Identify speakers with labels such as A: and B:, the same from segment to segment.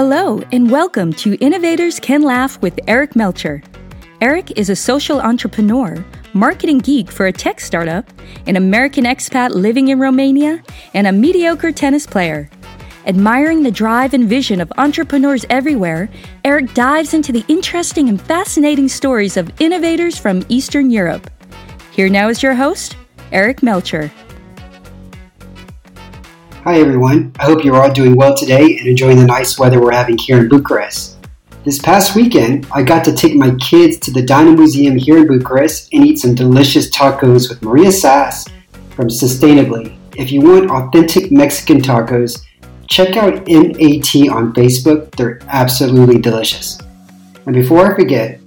A: Hello, and welcome to Innovators Collab with Eric Melcher. Eric is a social entrepreneur, marketing geek for a tech startup, an American expat living in Romania, and a mediocre tennis player. Admiring the drive and vision of entrepreneurs everywhere, Eric dives into the interesting and fascinating stories of innovators from Eastern Europe. Here now is your host, Eric Melcher.
B: Hi everyone, I hope you're all doing well today and enjoying the nice weather we're having here in Bucharest. This past weekend, I got to take my kids to the Dino Museum here in Bucharest and eat some delicious tacos with Maria Sass from Sustainably. If you want authentic Mexican tacos, check out MAT on Facebook. They're absolutely delicious. And before I forget,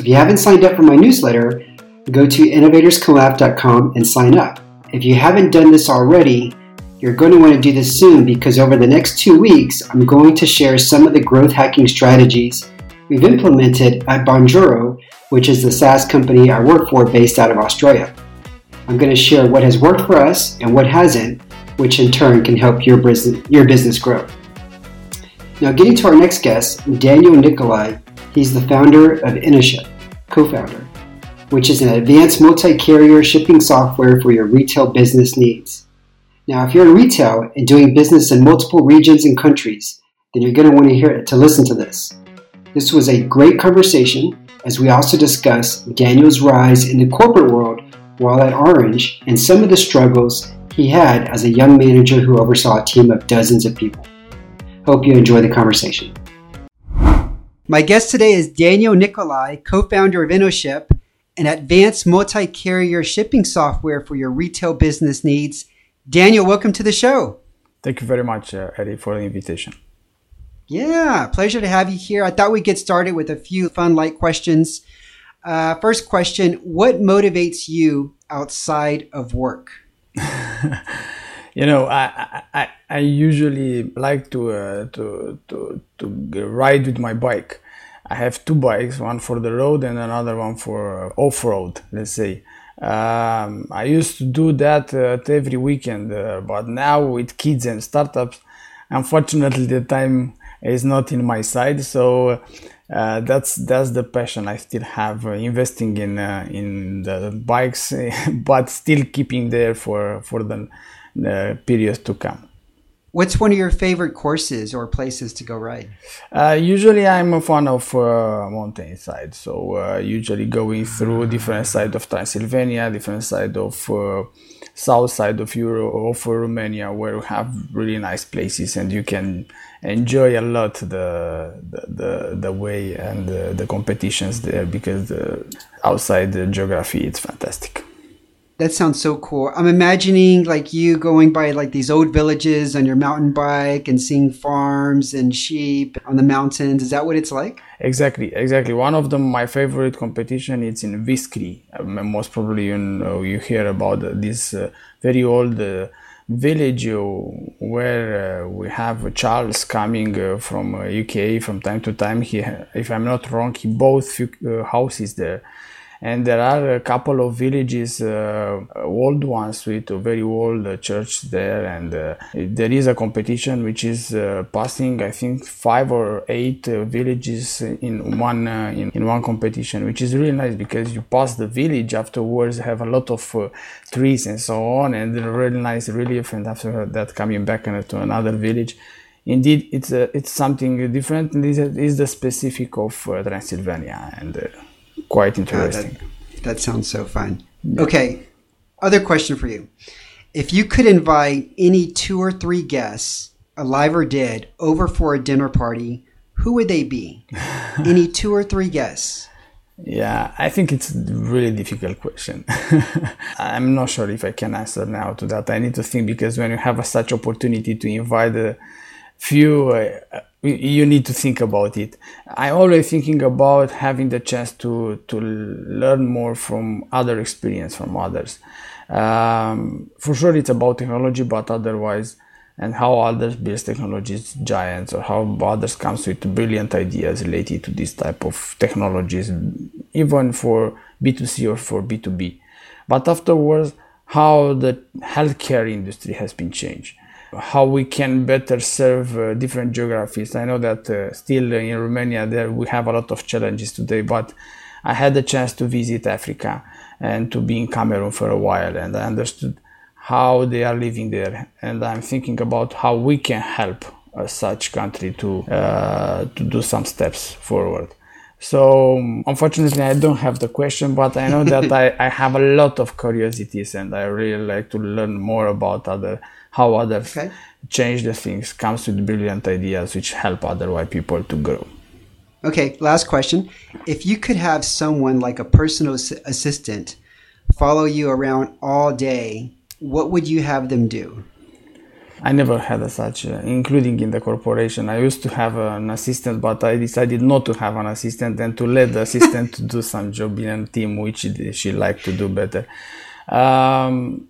B: if you haven't signed up for my newsletter, go to innovatorscollab.com and sign up. If you haven't done this already, you're going to want to do this soon because over the next two weeks, I'm going to share some of the growth hacking strategies we've implemented at Bonjoro, which is the SaaS company I work for based out of Australia. I'm going to share what has worked for us and what hasn't, which in turn can help your business, your business grow. Now, getting to our next guest, Daniel Nikolai, he's the founder of InnoShip, co founder, which is an advanced multi carrier shipping software for your retail business needs. Now, if you're in retail and doing business in multiple regions and countries, then you're going to want to hear to listen to this. This was a great conversation as we also discuss Daniel's rise in the corporate world while at Orange and some of the struggles he had as a young manager who oversaw a team of dozens of people. Hope you enjoy the conversation. My guest today is Daniel Nicolai, co founder of InnoShip, an advanced multi carrier shipping software for your retail business needs Daniel, welcome to the show.
C: Thank you very much, uh, Eddie, for the invitation.
B: Yeah, pleasure to have you here. I thought we'd get started with a few fun, light questions. Uh, first question What motivates you outside of work?
C: you know, I, I, I usually like to, uh, to, to, to ride with my bike. I have two bikes, one for the road and another one for off road, let's say. Um, I used to do that uh, every weekend, uh, but now with kids and startups, unfortunately, the time is not in my side. So uh, that's that's the passion I still have, uh, investing in uh, in the bikes, but still keeping there for for the, the periods to come.
B: What's one of your favorite courses or places to go ride?
C: Uh, usually, I'm a fan of uh, mountainside, so uh, usually going through different side of Transylvania, different side of uh, south side of Europe, of Romania, where we have really nice places, and you can enjoy a lot the the the, the way and the, the competitions there because the outside the geography it's fantastic.
B: That sounds so cool. I'm imagining like you going by like these old villages on your mountain bike and seeing farms and sheep on the mountains. Is that what it's like?
C: Exactly, exactly. One of them, my favorite competition, it's in Viscri. Uh, most probably you know you hear about this uh, very old uh, village uh, where uh, we have Charles coming uh, from UK from time to time. He, if I'm not wrong, he bought few houses there and there are a couple of villages uh, old ones with a very old uh, church there. And uh, there is a competition which is uh, passing i think five or eight uh, villages in one uh, in, in one competition which is really nice because you pass the village afterwards have a lot of trees and so on and really nice relief. And after that coming back to another village. Indeed it's it's something different. This is the specific of transylvania. And quite interesting.
B: that, that, sounds so fun. Yeah. Okay, other question for you. If you could invite any two or three guests, alive or dead, over for a dinner party, who would they be? any two or three guests?
C: Yeah, I think it's a really difficult question. I'm not sure if I can answer now to that. I need to think because when you have a such opportunity to invite a few uh, you need to think about it. I'm always thinking about having the chance to to learn more from other experience from others. Um, for sure, it's about technology, but otherwise, and how others build technologies giants, or how others comes with brilliant ideas related to this type of technologies, even for B2C or for B2B. But afterwards, how the healthcare industry has been changed how we can better serve uh, different geographies. I know that uh, still in Romania there we have a lot of challenges today, but I had the chance to visit Africa and to be in Cameroon for a while, and I understood how they are living there, and I'm thinking about how we can help uh, such country to uh, to do some steps forward. So unfortunately, I don't have the question, but I know that I, I have a lot of curiosities, and I really like to learn more about other how others okay. change the things. Comes with brilliant ideas which help other white people to grow.
B: Okay, last question. If you could have someone like a personal assistant follow you around all day, what would you have them do?
C: I never had a such, uh, including in the corporation. I used to have an assistant, but I decided not to have an assistant and to let the assistant to do some job in a team which she liked to do better. Um,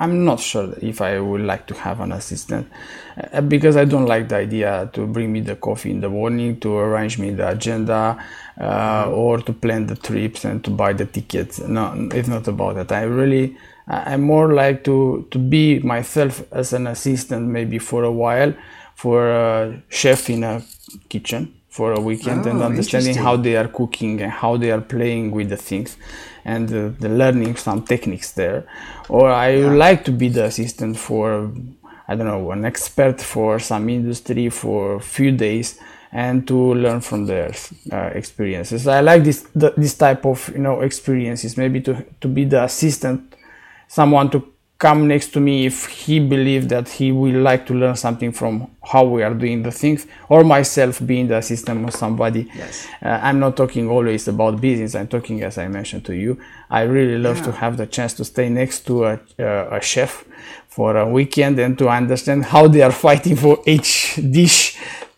C: I'm not sure if I would like to have an assistant uh, because I don't like the idea to bring me the coffee in the morning, to arrange me the agenda, uh, or to plan the trips and to buy the tickets. No, it's not about that. I really, I'm more like to to be myself as an assistant maybe for a while, for a chef in a kitchen for a weekend oh, and understanding how they are cooking and how they are playing with the things and uh, the learning some techniques there. Or i yeah. would like to be the assistant for i don't know an expert for some industry for a few days and to learn from their uh, experiences. I like this the, this type of you know experiences. Maybe to to be the assistant someone to come next to me if he believes that he will like to learn something from how we are doing the things or myself being the assistant of somebody yes. uh, i'm not talking always about business i'm talking as i mentioned to you i really love yeah. to have the chance to stay next to a, uh, a chef for a weekend and to understand how they are fighting for each dish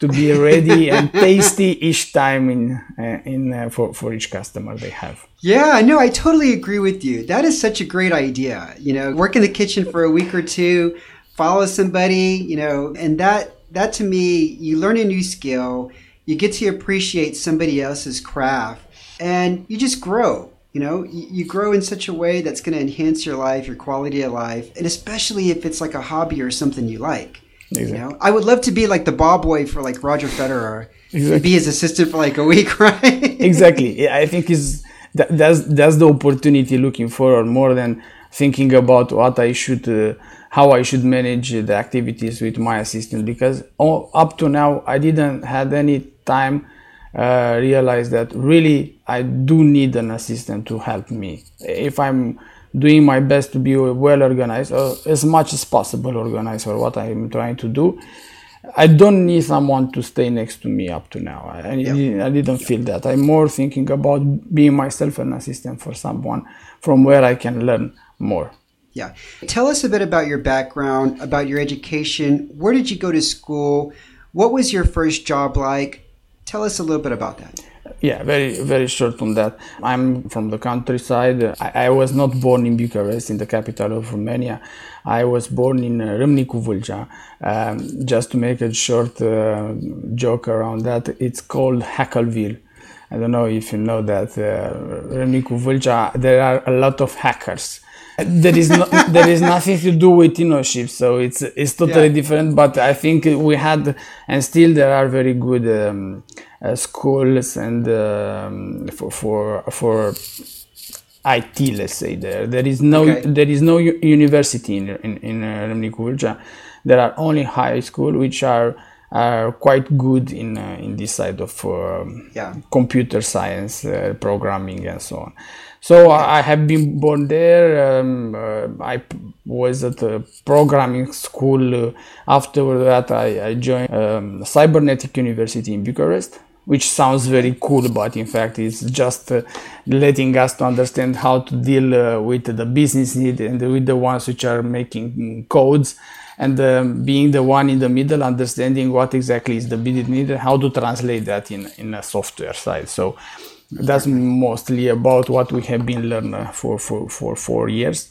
C: to be ready and tasty each time in uh, in uh, for for each customer they have.
B: Yeah, no, I totally agree with you. That is such a great idea. You know, work in the kitchen for a week or two, follow somebody, you know, and that that to me, you learn a new skill, you get to appreciate somebody else's craft, and you just grow. You know, you, grow in such a way that's going to enhance your life, your quality of life, and especially if it's like a hobby or something you like. Exactly. You know, I would love to be like the ball boy for like Roger Federer. Exactly. Be his assistant for like a week, right?
C: exactly. I think is that, that's that's the opportunity looking forward more than thinking about what I should, uh, how I should manage the activities with my assistant. Because all, up to now, I didn't had any time uh, realize that really I do need an assistant to help me. If I'm doing my best to be well organized or as much as possible organized for what I'm trying to do. I don't need someone to stay next to me up to now. I, I didn't feel that. I'm more thinking about being myself an assistant for someone from where I can learn more.
B: Yeah. Tell us a bit about your background, about your education. Where did you go to school? What was your first job like? Tell us a little bit about that.
C: Yeah, very very short on that. I'm from the countryside. I, I, was not born in Bucharest, in the capital of Romania. I was born in uh, Râmnicu Vâlcea. Um, just to make a short uh, joke around that, it's called Hackerville. I don't know if you know that uh, Râmnicu Vâlcea. There are a lot of hackers there is no, there is nothing to do with InnoShip, so it's it's totally yeah. different. But I think we had and still there are very good um, uh, schools and um, for for for IT. Let's say there there is no okay. there is no university in in, in uh, There are only high school which are are quite good in uh, in this side of um, yeah. computer science, uh, programming, and so on. So I have been born there. Um, uh, I was at a programming school. Uh, after that, I, I joined um, Cybernetic University in Bucharest, which sounds very cool, but in fact, it's just uh, letting us to understand how to deal uh, with the business need and with the ones which are making codes and um, being the one in the middle, understanding what exactly is the business need and how to translate that in, in a software side. So that's mostly about what we have been learning for, for, for four years.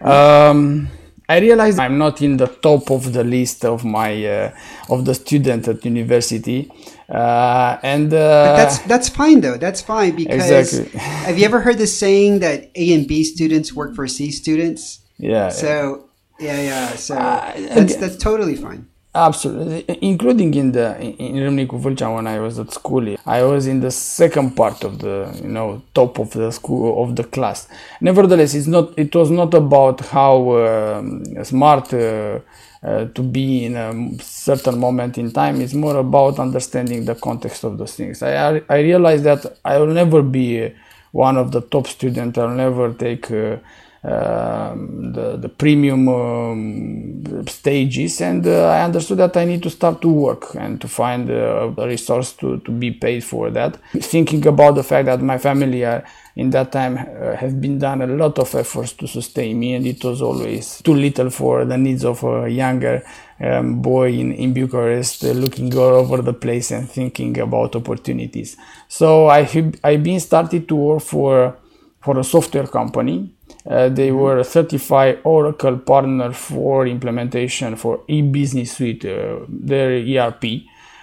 C: Um, I realized I'm not in the top of the list of my uh, of the student at university, uh, and
B: uh, that's that's fine though. That's fine because exactly. have you ever heard the saying that A and B students work for C students?
C: Yeah.
B: So Yeah, yeah. So uh, that's that's totally fine.
C: Absolutely, including in the in Râmnicu Vâlcea when I was at school, I was in the second part of the you know top of the school of the class. Nevertheless, it's not it was not about how uh, smart uh, uh, to be in a certain moment in time. It's more about understanding the context of those things. I I realized that I will never be one of the top students. I'll never take uh, um, the, the premium um, stages and uh, I understood that I need to start to work and to find uh, a resource to, to be paid for that. Thinking about the fact that my family are, in that time uh, have been done a lot of efforts to sustain me and it was always too little for the needs of a younger um, boy in, in Bucharest uh, looking all over the place and thinking about opportunities. So I have, been started to work for, for a software company uh, they mm-hmm. were a certified Oracle partner for implementation for e-business suite, uh, their ERP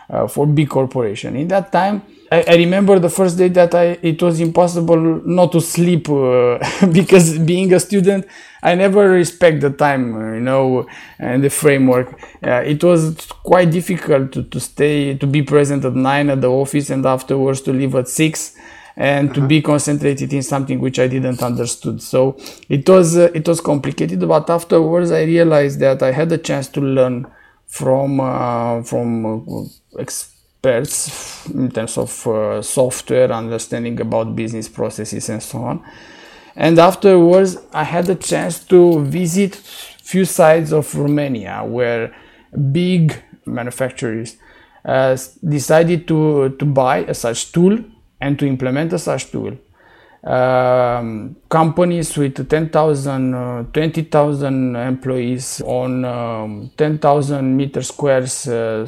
C: uh, for big corporation. In that time, I, I, remember the first day that I it was impossible not to sleep uh, because being a student, I never respect the time, uh, you know, and the framework. It was quite difficult to, to stay to be present at nine at the office and afterwards to leave at six and to uh-huh. be concentrated in something which I didn't understood. So it was uh, it was complicated, but afterwards I realized that I had a chance to learn from uh, from uh, experts in terms of uh, software, understanding about business processes and so on. And afterwards, I had a chance to visit few sites of Romania where big manufacturers uh, decided to to buy a such tool and to implement a such tool. Um, companies with 10,000, uh, 20,000 employees on um, 10,000 meter squares uh,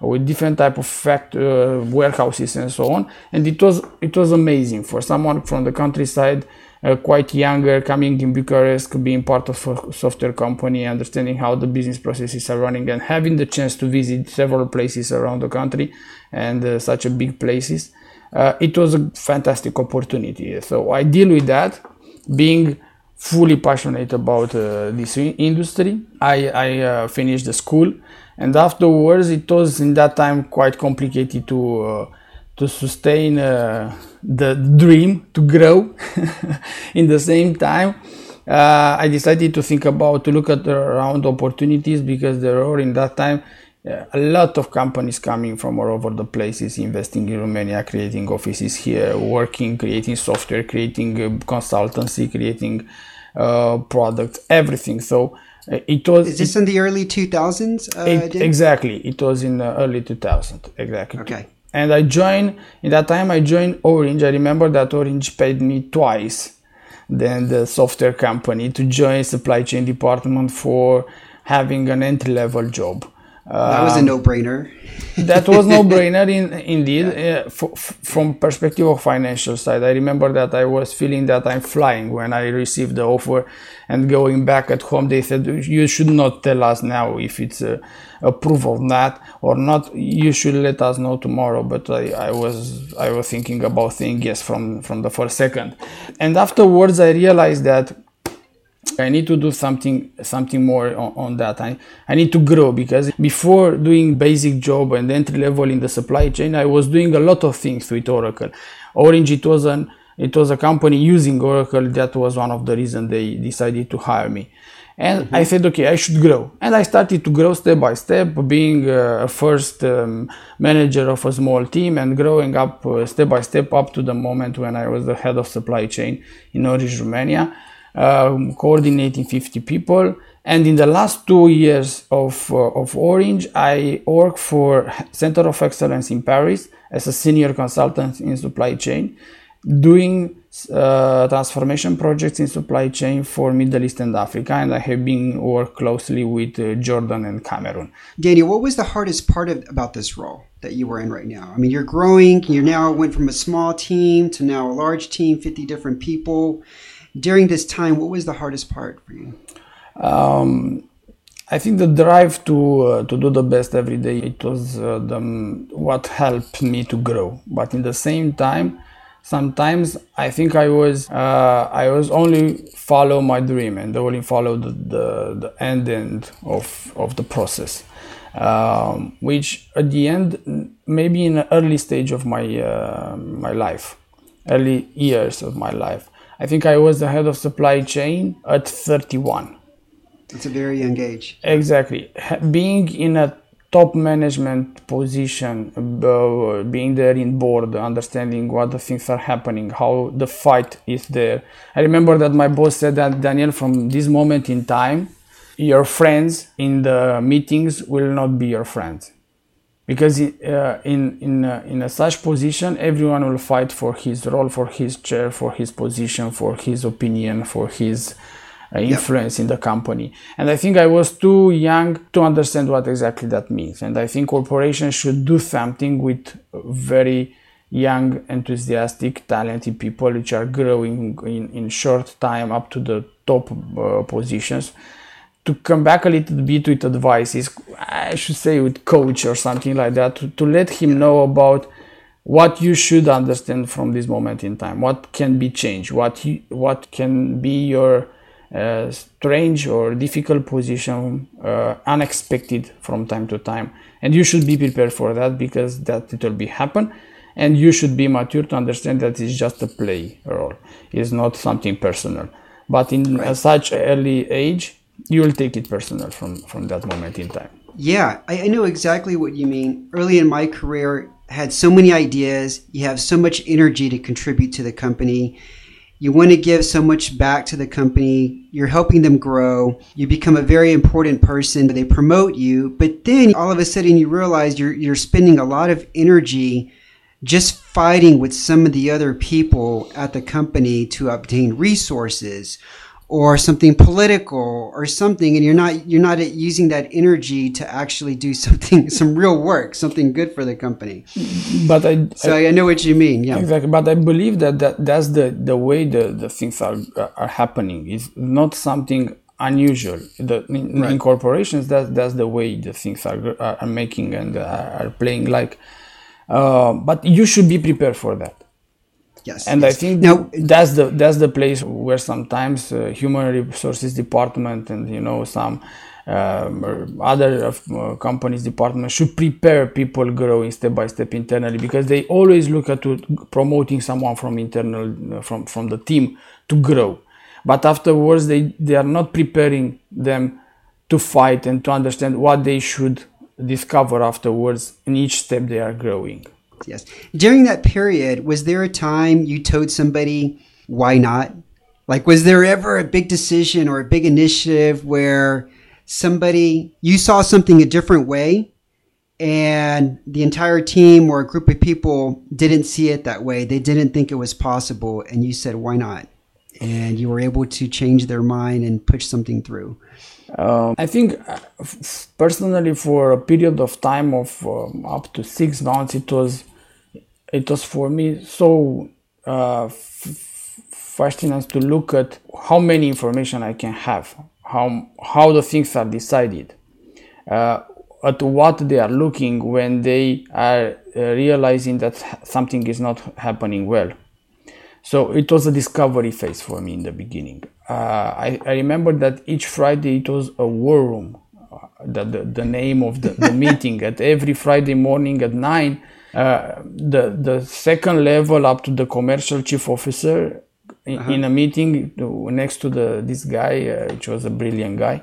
C: with different type of fact, uh, warehouses and so on. And it was, it was amazing for someone from the countryside, uh, quite younger, coming in Bucharest, being part of a software company, understanding how the business processes are running and having the chance to visit several places around the country and uh, such a big places uh, it was a fantastic opportunity. So I deal with that, being fully passionate about uh, this industry. I, I uh, finished the school, and afterwards it was in that time quite complicated to uh, to sustain uh, the dream to grow. in the same time, uh, I decided to think about to look at around opportunities because there were in that time yeah, a lot of companies coming from all over the places investing in Romania, creating offices here, working, creating software, creating uh, consultancy, creating uh, products, everything. So uh, it was.
B: Is this in the early 2000s?
C: Uh, it, exactly. It was in the early 2000s. Exactly.
B: Okay.
C: And I joined, in that time, I joined Orange. I remember that Orange paid me twice than the software company to join supply chain department for having an entry level job
B: that was a um, no-brainer.
C: that was no-brainer in, indeed yeah. uh, f- from perspective of financial side. I remember that I was feeling that I'm flying when I received the offer and going back at home. They said you should not tell us now if it's a, a proof of that or not. You should let us know tomorrow. But I, I was I was thinking about saying yes from from the first second, and afterwards I realized that I need to do something something more on, on, that. I, I need to grow because before doing basic job and entry level in the supply chain, I was doing a lot of things with Oracle. Orange it was an it was a company using Oracle. That was one of the reasons they decided to hire me. And mm-hmm. I said, okay, I should grow. And I started to grow step by step, being a first um, manager of a small team and growing up uh, step by step up to the moment when I was the head of supply chain in Orange Romania um, coordinating 50 people. And in the last two years of, uh, of Orange, I work for Center of Excellence in Paris as a senior consultant in supply chain, doing uh, transformation projects in supply chain for Middle East and Africa, and I have been work closely with uh, Jordan and Cameroon.
B: Daniel, what was the hardest part of, about this role that you were in right now? I mean, you're growing. You now went from a small team to now a large team, 50 different people during this time, what was the hardest part for you?
C: Um, I think the drive to uh, to do the best every day it was uh, the, what helped me to grow. But in the same time, sometimes I think I was uh, I was only follow my dream and only follow the, the, the end end of of the process, um, which at the end maybe in the early stage of my uh, my life, early years of my life. I think I was the head of supply chain at 31.
B: It's a very young age.
C: Exactly. Being in a top management position, uh, being there in board, understanding what the things are happening, how the fight is there. I remember that my boss said that Daniel, from this moment in time, your friends in the meetings will not be your friends, because uh, in in uh, in a such position, everyone will fight for his role, for his chair, for his position, for his opinion, for his uh, influence yep. in the company. And I think I was too young to understand what exactly that means. And I think corporations should do something with very young, enthusiastic, talented people which are growing in, in short time up to the top uh, positions. To come back a little bit with advice is, I should say, with coach or something like that, to, to let him know about what you should understand from this moment in time, what can be changed, what you, what can be your uh, strange or difficult position, uh, unexpected from time to time. And you should be prepared for that because that it will be happen. And you should be mature to understand that it's just a play role. It's not something personal. But in right. such early age, you will take it personal from, from that moment in time.
B: Yeah, I, I know exactly what you mean. Early in my career, had so many ideas. You have so much energy to contribute to the company you want to give so much back to the company. You're helping them grow. You become a very important person. They promote you, but then all of a sudden you realize you're you're spending a lot of energy just fighting with some of the other people at the company to obtain resources or something political or something and you're not you're not using that energy to actually do something some real work something good for the company.
C: But i
B: so i, I know what you mean yeah.
C: Exactly but i believe that, that that's the the way the, the things are are happening. It's not something unusual. The, in, right. in corporations that that's the way the things are are making and are playing like uh, but you should be prepared for that
B: Yes,
C: and
B: yes.
C: I think now that's the that's the place where sometimes uh, human resources department and you know some um, other uh, companies department should prepare people growing step by step internally because they always look at promoting someone from internal uh, from from the team to grow, but afterwards they they are not preparing them to fight and to understand what they should discover afterwards in each step they are growing
B: yes. During that period, was there a time you told somebody, why not? Like, was there ever a big decision or a big initiative where somebody, you saw something a different way and the entire team or a group of people didn't see it that way? They didn't think it was possible. And you said, why not? And you were able to change their mind and push something through.
C: Um, I think uh, personally, for a period of time of um, up to six months, it was it was for me so uh, fascinating to look at how many information I can have, how how the things are decided, uh, at what they are looking when they are uh, realizing that something is not happening well. So it was a discovery phase for me in the beginning. Uh, I, I remember that each Friday it was a war room. Uh, the, the, the name of the, the meeting at every Friday morning at nine uh, the the second level up to the commercial chief officer in, uh-huh. in a meeting next to the this guy, uh, which was a brilliant guy,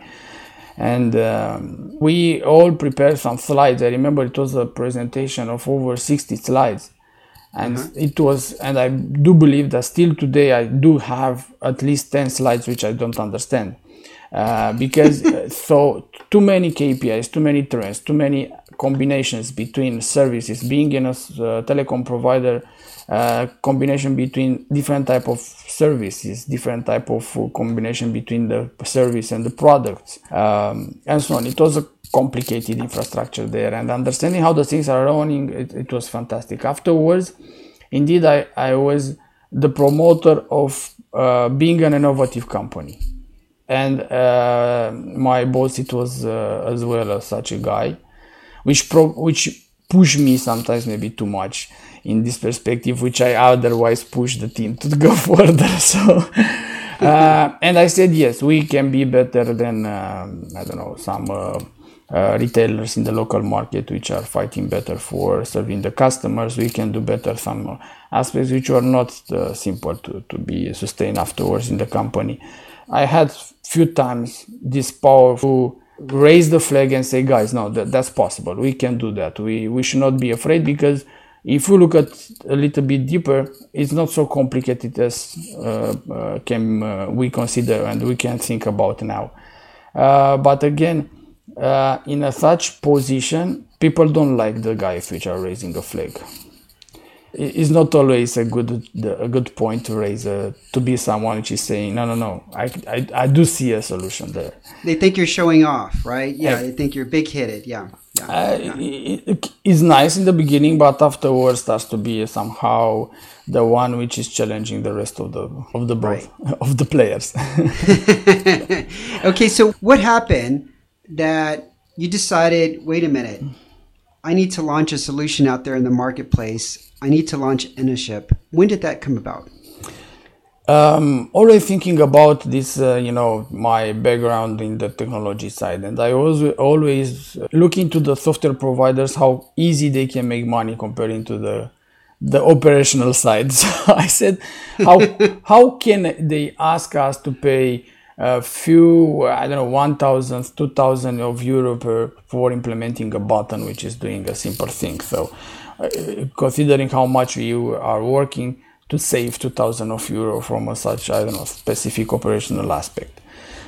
C: and um, we all prepared some slides. I remember it was a presentation of over sixty slides, and uh-huh. it was and I do believe that still today I do have at least ten slides which I don't understand. Uh, because so too many KPIs, too many trends, too many combinations between services being in a uh, telecom provider uh, combination between different type of services different type of uh, combination between the service and the products um, and so on. It was a complicated infrastructure there and understanding how the things are running it, it was fantastic. Afterwards indeed I, I was the promoter of uh, being an innovative company. And uh, my boss it was uh, as well as such a guy which pro- which push me sometimes maybe too much in this perspective, which I otherwise push the team to go further. So, uh, and I said yes, we can be better than um, I don't know some uh, uh, retailers in the local market which are fighting better for serving the customers. We can do better some aspects which are not uh, simple to, to be sustained afterwards in the company. I had few times this power to raise the flag and say, guys, no, that, that's possible. We can do that. We, we should not be afraid because if we look at a little bit deeper, it's not so complicated as uh, uh, can uh, we consider and we can think about now. Uh, but again, uh, in a such position, people don't like the guys which are raising a flag it's not always a good a good point to raise a, to be someone which is saying no no no I, I, I do see a solution there.
B: They think you're showing off right? Yeah they think you're big headed. Yeah, yeah, uh,
C: yeah. It, it's nice in the beginning but afterwards starts to be somehow the one which is challenging the rest of the of the right. of the players.
B: Okay so what happened that you decided wait a minute I need to launch a solution out there in the marketplace I need to launch Innoship. When did that come about?
C: Um, always thinking about this, uh, you know, my background in the technology side, and I was always looking to the software providers how easy they can make money comparing to the the operational side. So I said, how how can they ask us to pay a few, I don't know, 1,000, 2,000 of euro per for implementing a button which is doing a simple thing. So considering how much you are working to save 2000 of euro from a such i don't know specific operational aspect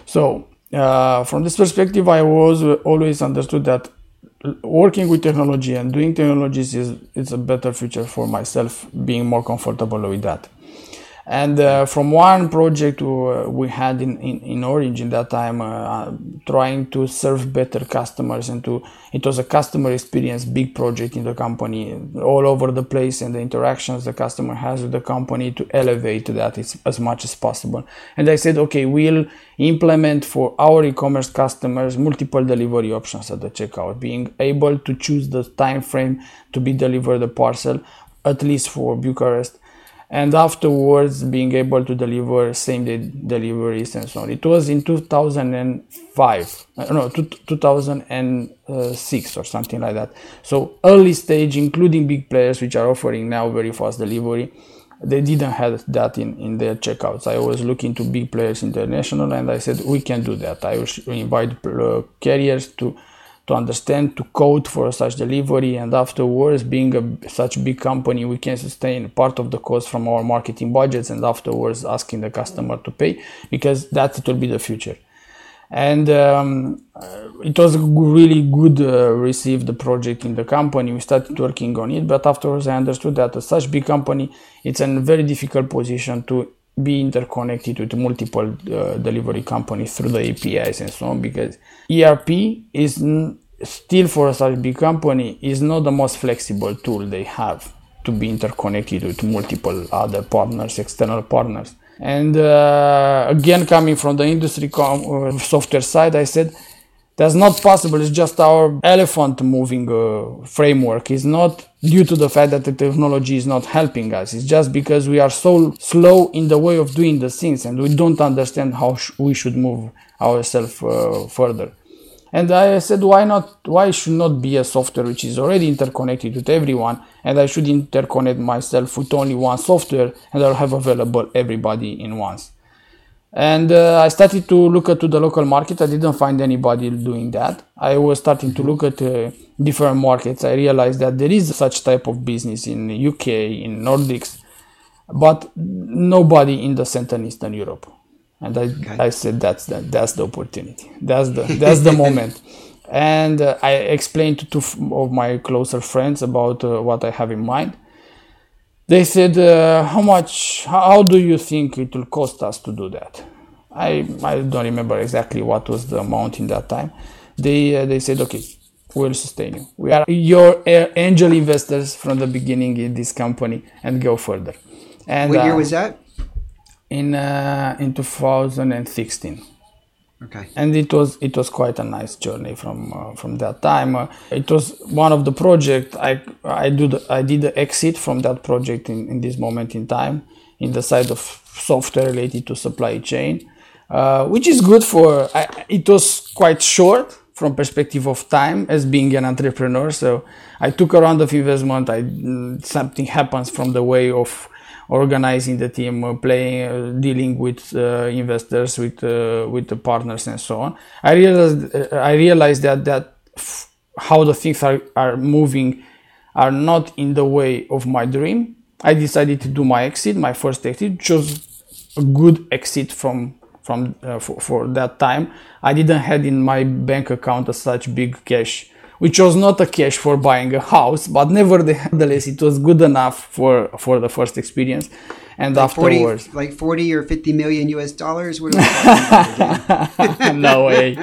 C: so uh, from this perspective i was always understood that working with technology and doing technologies is it's a better future for myself being more comfortable with that and uh, from one project uh, we had in, in, in Orange in that time, uh, trying to serve better customers and to, it was a customer experience big project in the company all over the place and the interactions the customer has with the company to elevate that as much as possible. And I said, okay, we'll implement for our e-commerce customers multiple delivery options at the checkout, being able to choose the time frame to be delivered the parcel, at least for Bucharest and afterwards being able to deliver same day deliveries and so on. It was in 2005, uh, no, 2006 or something like that. So early stage, including big players which are offering now very fast delivery, they didn't have that in, in their checkouts. I was looking to big players international and I said, we can do that. I invite uh, carriers to to understand, to code for such delivery, and afterwards, being a such big company, we can sustain part of the cost from our marketing budgets, and afterwards asking the customer to pay because that it will be the future. And um, it was really good uh, received the project in the company. We started working on it, but afterwards I understood that a such big company, it's a very difficult position to be interconnected with multiple uh, delivery companies through the APIs and so on because ERP is n- still for such big company is not the most flexible tool they have to be interconnected with multiple other partners, external partners. And uh, again, coming from the industry com- uh, software side, I said that's not possible. It's just our elephant moving uh, framework. It's not due to the fact that the technology is not helping us. It's just because we are so slow in the way of doing the things and we don't understand how sh- we should move ourselves uh, further. And I said, why not? Why should not be a software which is already interconnected with everyone, and I should interconnect myself with only one software, and I'll have available everybody in once and uh, I started to look at to the local market. I didn't find anybody doing that. I was starting to look at uh, different markets. I realized that there is such type of business in UK, in Nordics, but nobody in the Central Eastern Europe. And I, okay. I said that's the, that's the opportunity. That's the that's the moment. And uh, I explained to two of my closer friends about uh, what I have in mind they said, uh, "How much? How do you think it will cost us to do that?" I I don't remember exactly what was the amount in that time. They uh, they said, "Okay, we'll sustain you. We are your uh, angel investors from the beginning in this company, and go further."
B: And what year uh, was that?
C: In uh, in 2016.
B: Okay.
C: And it was it was quite a nice journey from uh, from that time. Uh, it was one of the project I I the, I did the exit from that project in, in this moment in time in the side of software related to supply chain, uh, which is good for. It was quite short from perspective of time as being an entrepreneur. So I took a round of investment. I something happens from the way of organizing the team, uh, playing, uh, dealing with uh, investors, with with the partners, and so on. I realized I realized that that f- how the things are, are moving are not in the way of my dream. I decided to do my exit, my first exit, was a good exit from from uh, for, for that time. I didn't have in my bank account such big cash which was not a cash for buying a house, but nevertheless, it was good enough for, for the first experience. And like afterwards,
B: 40, like 40 or 50 million US dollars? What
C: no way.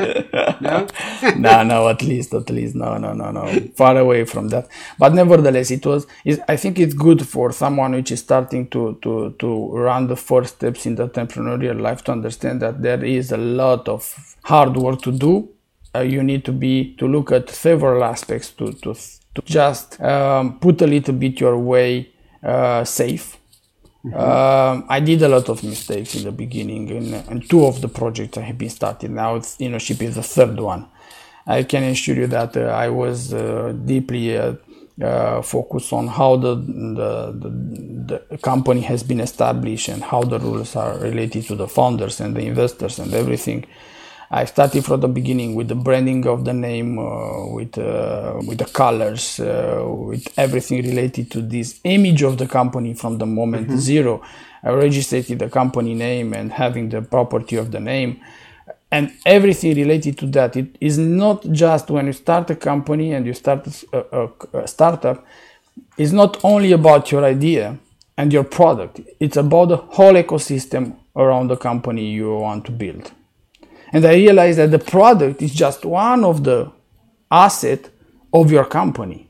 C: no? no, no, at least, at least, no, no, no, no, far away from that. But nevertheless, it was, I think it's good for someone which is starting to, to, to run the first steps in the entrepreneurial life to understand that there is a lot of hard work to do uh, you need to be to look at several aspects to to, to just um, put a little bit your way uh, safe. Mm-hmm. Um, I did a lot of mistakes in the beginning, and, two of the projects I have been started. Now, it's, Innoship is the third one. I can assure you that uh, I was uh, deeply uh, uh, focused on how the, the, the, the, company has been established and how the rules are related to the founders and the investors and everything. I started from the beginning with the branding of the name, uh, with uh, with the colors, uh, with everything related to this image of the company from the moment mm-hmm. zero. I registered the company name and having the property of the name and everything related to that. It is not just when you start a company and you start a, a, a startup. It's not only about your idea and your product. It's about the whole ecosystem around the company you want to build. And I realized that the product is just one of the asset of your company.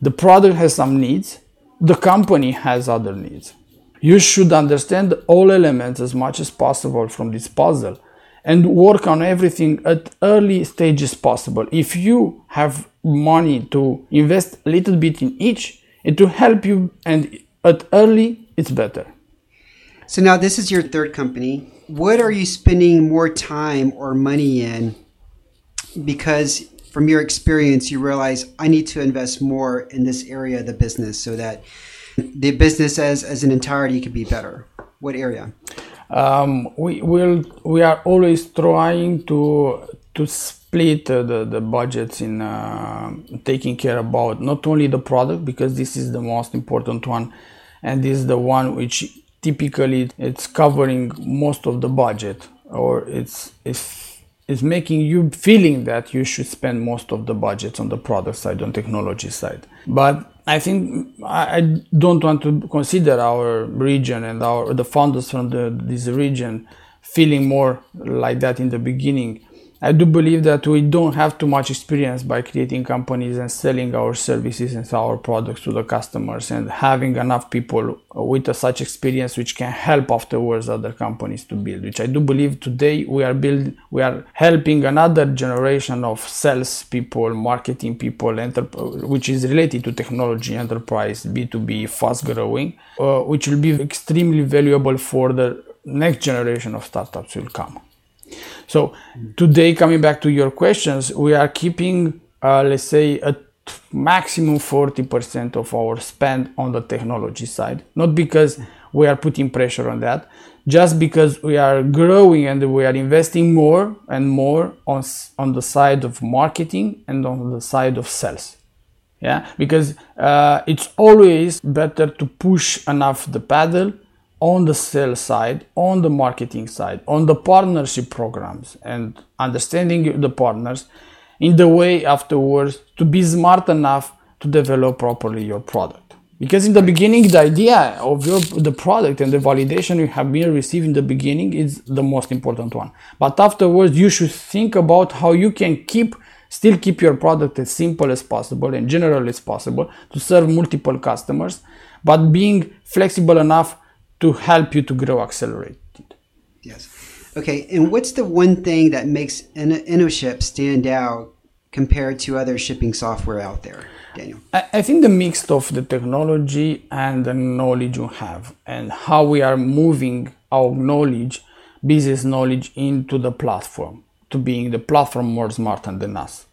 C: The product has some needs, the company has other needs. You should understand all elements as much as possible from this puzzle and work on everything at early stages possible. If you have money to invest a little bit in each, it will help you and at early it's better.
B: So now this is your third company what are you spending more time or money in? Because from your experience you realize i need to invest more in this area of the business so that the business as, as an entirety could be better. What area?
C: Um, we will we are always trying to to split uh, the, the budgets in uh, taking care about not only the product because this is the most important one and this is the one which typically it's covering most of the budget or it's it's it's making you feeling that you should spend most of the budget on the product side on technology side. But i think i don't want to consider our region and our the founders from the, this region feeling more like that in the beginning I do believe that we don't have too much experience by creating companies and selling our services and our products to the customers and having enough people with such experience which can help afterwards other companies to build which I do believe today we are build we are helping another generation of sales people marketing people which is related to technology enterprise B2B fast growing uh, which will be extremely valuable for the next generation of startups will come so today, coming back to your questions, we are keeping, uh, let's say, a maximum 40% of our spend on the technology side. Not because we are putting pressure on that, just because we are growing and we are investing more and more on, on the side of marketing and on the side of sales. Yeah, because uh, it's always better to push enough the pedal on the sales side, on the marketing side, on the partnership programs, and understanding the partners in the way afterwards to be smart enough to develop properly your product. Because in the beginning, the idea of your the product and the validation you have been receiving in the beginning is the most important one. But afterwards, you should think about how you can keep still keep your product as simple as possible and general as possible to serve multiple customers, but being flexible enough to help you to grow accelerated.
B: Yes. Okay, and what's the one thing that makes InnoShip stand out compared to other shipping software out there, Daniel?
C: I think the mix of the technology and the knowledge you have, and how we are moving our knowledge, business knowledge, into the platform to being the platform more smarter than us.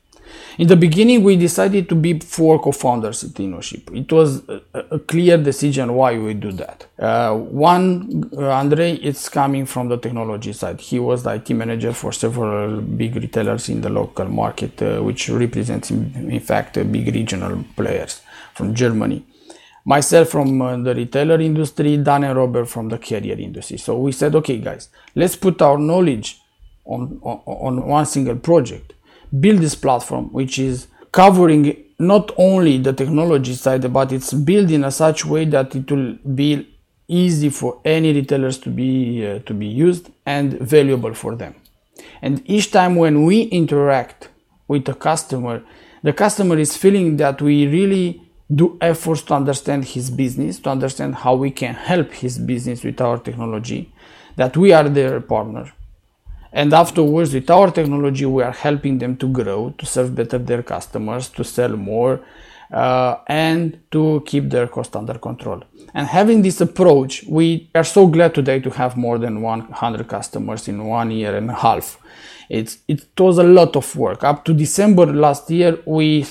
C: In the beginning, we decided to be four co-founders at InnoShip. It was a, a, clear decision why we do that. Uh, one, uh, Andre, it's coming from the technology side. He was the IT manager for several big retailers in the local market, uh, which represents, in, in fact, big regional players from Germany myself from uh, the retailer industry, Dan and Robert from the carrier industry. So we said, okay, guys, let's put our knowledge on, on, on one single project build this platform which is covering not only the technology side but it's built in a such way that it will be easy for any retailers to be uh, to be used and valuable for them. And each time when we interact with a customer the customer is feeling that we really do efforts to understand his business to understand how we can help his business with our technology that we are their partner and afterwards with our technology we are helping them to grow to serve better their customers to sell more uh, and to keep their cost under control. And having this approach we are so glad today to have more than 100 customers in one year and a half. It's, it was a lot of work. Up to december last year we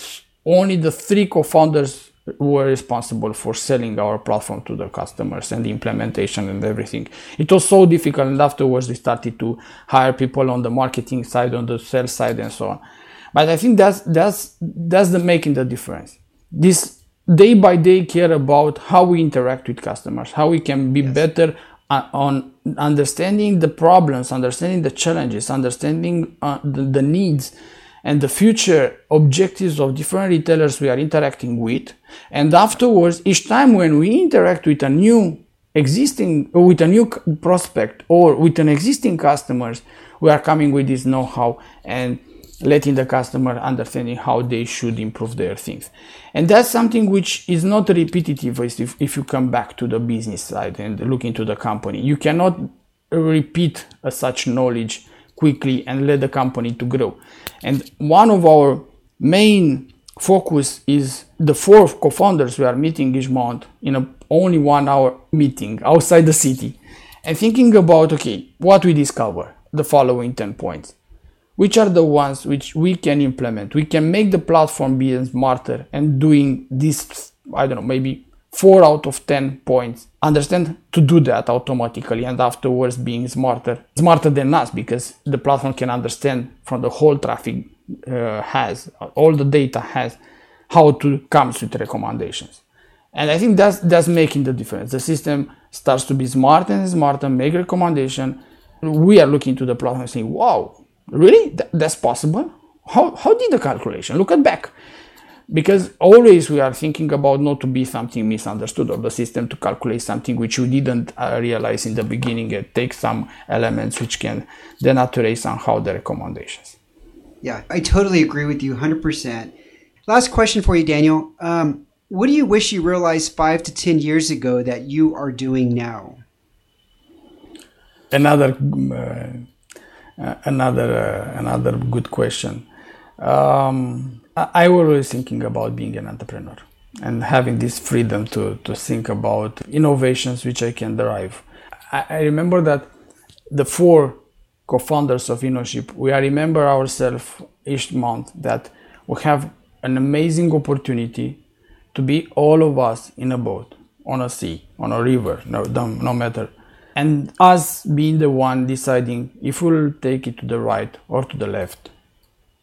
C: only the three co-founders were responsible for selling our platform to the customers and the implementation and everything. It was so difficult, and afterwards we started to hire people on the marketing side, on the sales side, and so on. But I think that's that's that's the making the difference. This day by day care about how we interact with customers, how we can be yes. better uh, on understanding the problems, understanding the challenges, understanding uh, the, the needs and the future objectives of different retailers we are interacting with. And afterwards, each time when we interact with a new existing, with a new prospect or with an existing customers, we are coming with this know-how and letting the customer understanding how they should improve their things. And that's something which is not repetitive if, if you come back to the business side and look into the company. You cannot repeat such knowledge quickly and let the company to grow. And one of our main focus is the four co-founders we are meeting each month in a only one hour meeting outside the city and thinking about okay what we discover the following 10 points which are the ones which we can implement we can make the platform be smarter and doing this i don't know maybe 4 out of 10 points. Understand? To do that automatically and afterwards being smarter. Smarter than us because the platform can understand from the whole traffic uh, has all the data has how to come with recommendations. And i think that's that's making the difference. The system starts to be smart and smarter, make recommendation. We are looking to the platform saying wow really? Th- that's possible? How, how did the calculation? Look at back because always we are thinking about not to be something misunderstood or the system to calculate something which you didn't uh, realize in the beginning and take some elements which can denaturate somehow the recommendations.
B: Yeah i totally agree with you 100% last question for you daniel. Um, what do you wish you realized five to ten years ago that you are doing now?
C: Another uh, another uh, another good question um, I was always thinking about being an entrepreneur and having this freedom to, to think about innovations which I can derive. I, I remember that the four co-founders of InnoShip, we remember ourselves each month that we have an amazing opportunity to be all of us in a boat, on a sea, on a river, no, no matter. And us being the one deciding if we'll take it to the right or to the left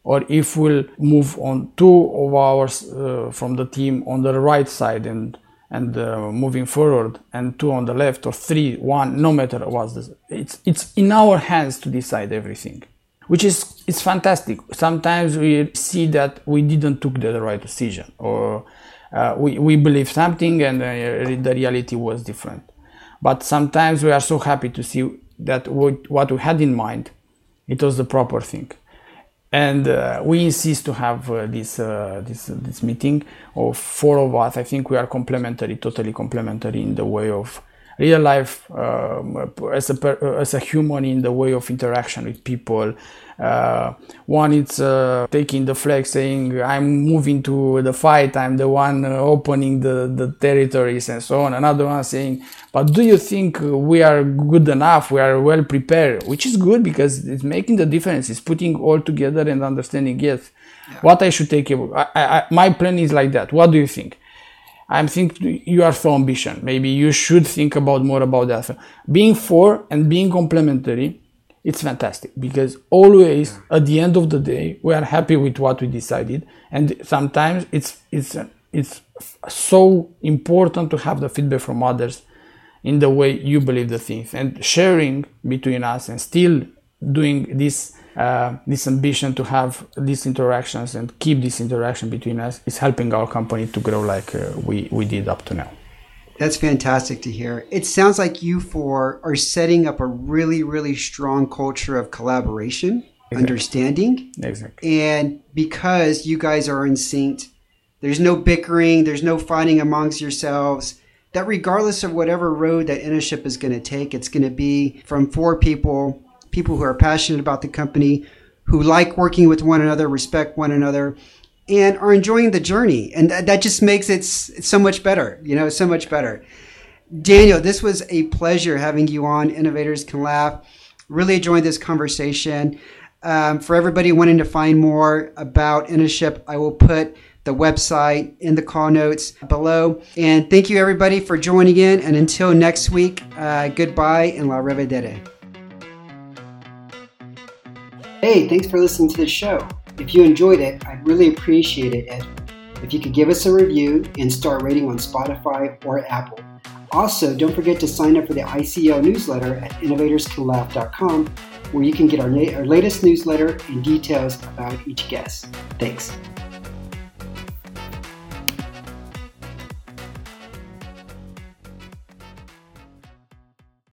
C: or if we'll move on two of ours uh, from the team on the right side and and uh, moving forward and two on the left or three one no matter what this, it's it's in our hands to decide everything which is it's fantastic. Sometimes we see that we didn't took the right decision or uh, we, we believe something and uh, the reality was different. But sometimes we are so happy to see that what, what we had in mind it was the proper thing and uh, we insist to have uh, this uh, this this meeting of four of us. I think we are complementary, totally complementary in the way of real life um, as a as a human in the way of interaction with people. Uh, one it's uh, taking the flag, saying I'm moving to the fight, I'm the one uh, opening the, the territories and so on. Another one saying, but do you think we are good enough? We are well prepared, which is good because it's making the difference. It's putting all together and understanding. Yes, yeah. what I should take. I, I, my plan is like that. What do you think? I'm thinking you are so ambition. Maybe you should think about more about that. Being for and being complementary, it's fantastic because always at the end of the day we are happy with what we decided, and sometimes it's it's it's so important to have the feedback from others in the way you believe the things and sharing between us and still doing this uh, this ambition to have these interactions and keep this interaction between us is helping our company to grow like uh, we, we did up to now.
B: That's fantastic to hear. It sounds like you four are setting up a really, really strong culture of collaboration, exactly. understanding.
C: Exactly.
B: And because you guys are in sync, there's no bickering, there's no fighting amongst yourselves. That regardless of whatever road that InnoShip is going to take, it's going to be from four people people who are passionate about the company, who like working with one another, respect one another, and are enjoying the journey. And that, just makes it so much better, you know, so much better. Daniel, this was a pleasure having you on Innovators Collab. Really enjoyed this conversation. Um, for everybody wanting to find more about Innoship, I will put the website in the call notes below. And thank you everybody for joining in. And until next week, uh, goodbye and la revedere. Hey, thanks for listening to the show. If you enjoyed it, I'd really appreciate it if you could give us a review and star rating on Spotify or Apple. Also, don't forget to sign up for the ICL newsletter at innovatorscollab.com, where you can get our, na- our latest newsletter and details about each guest. Thanks.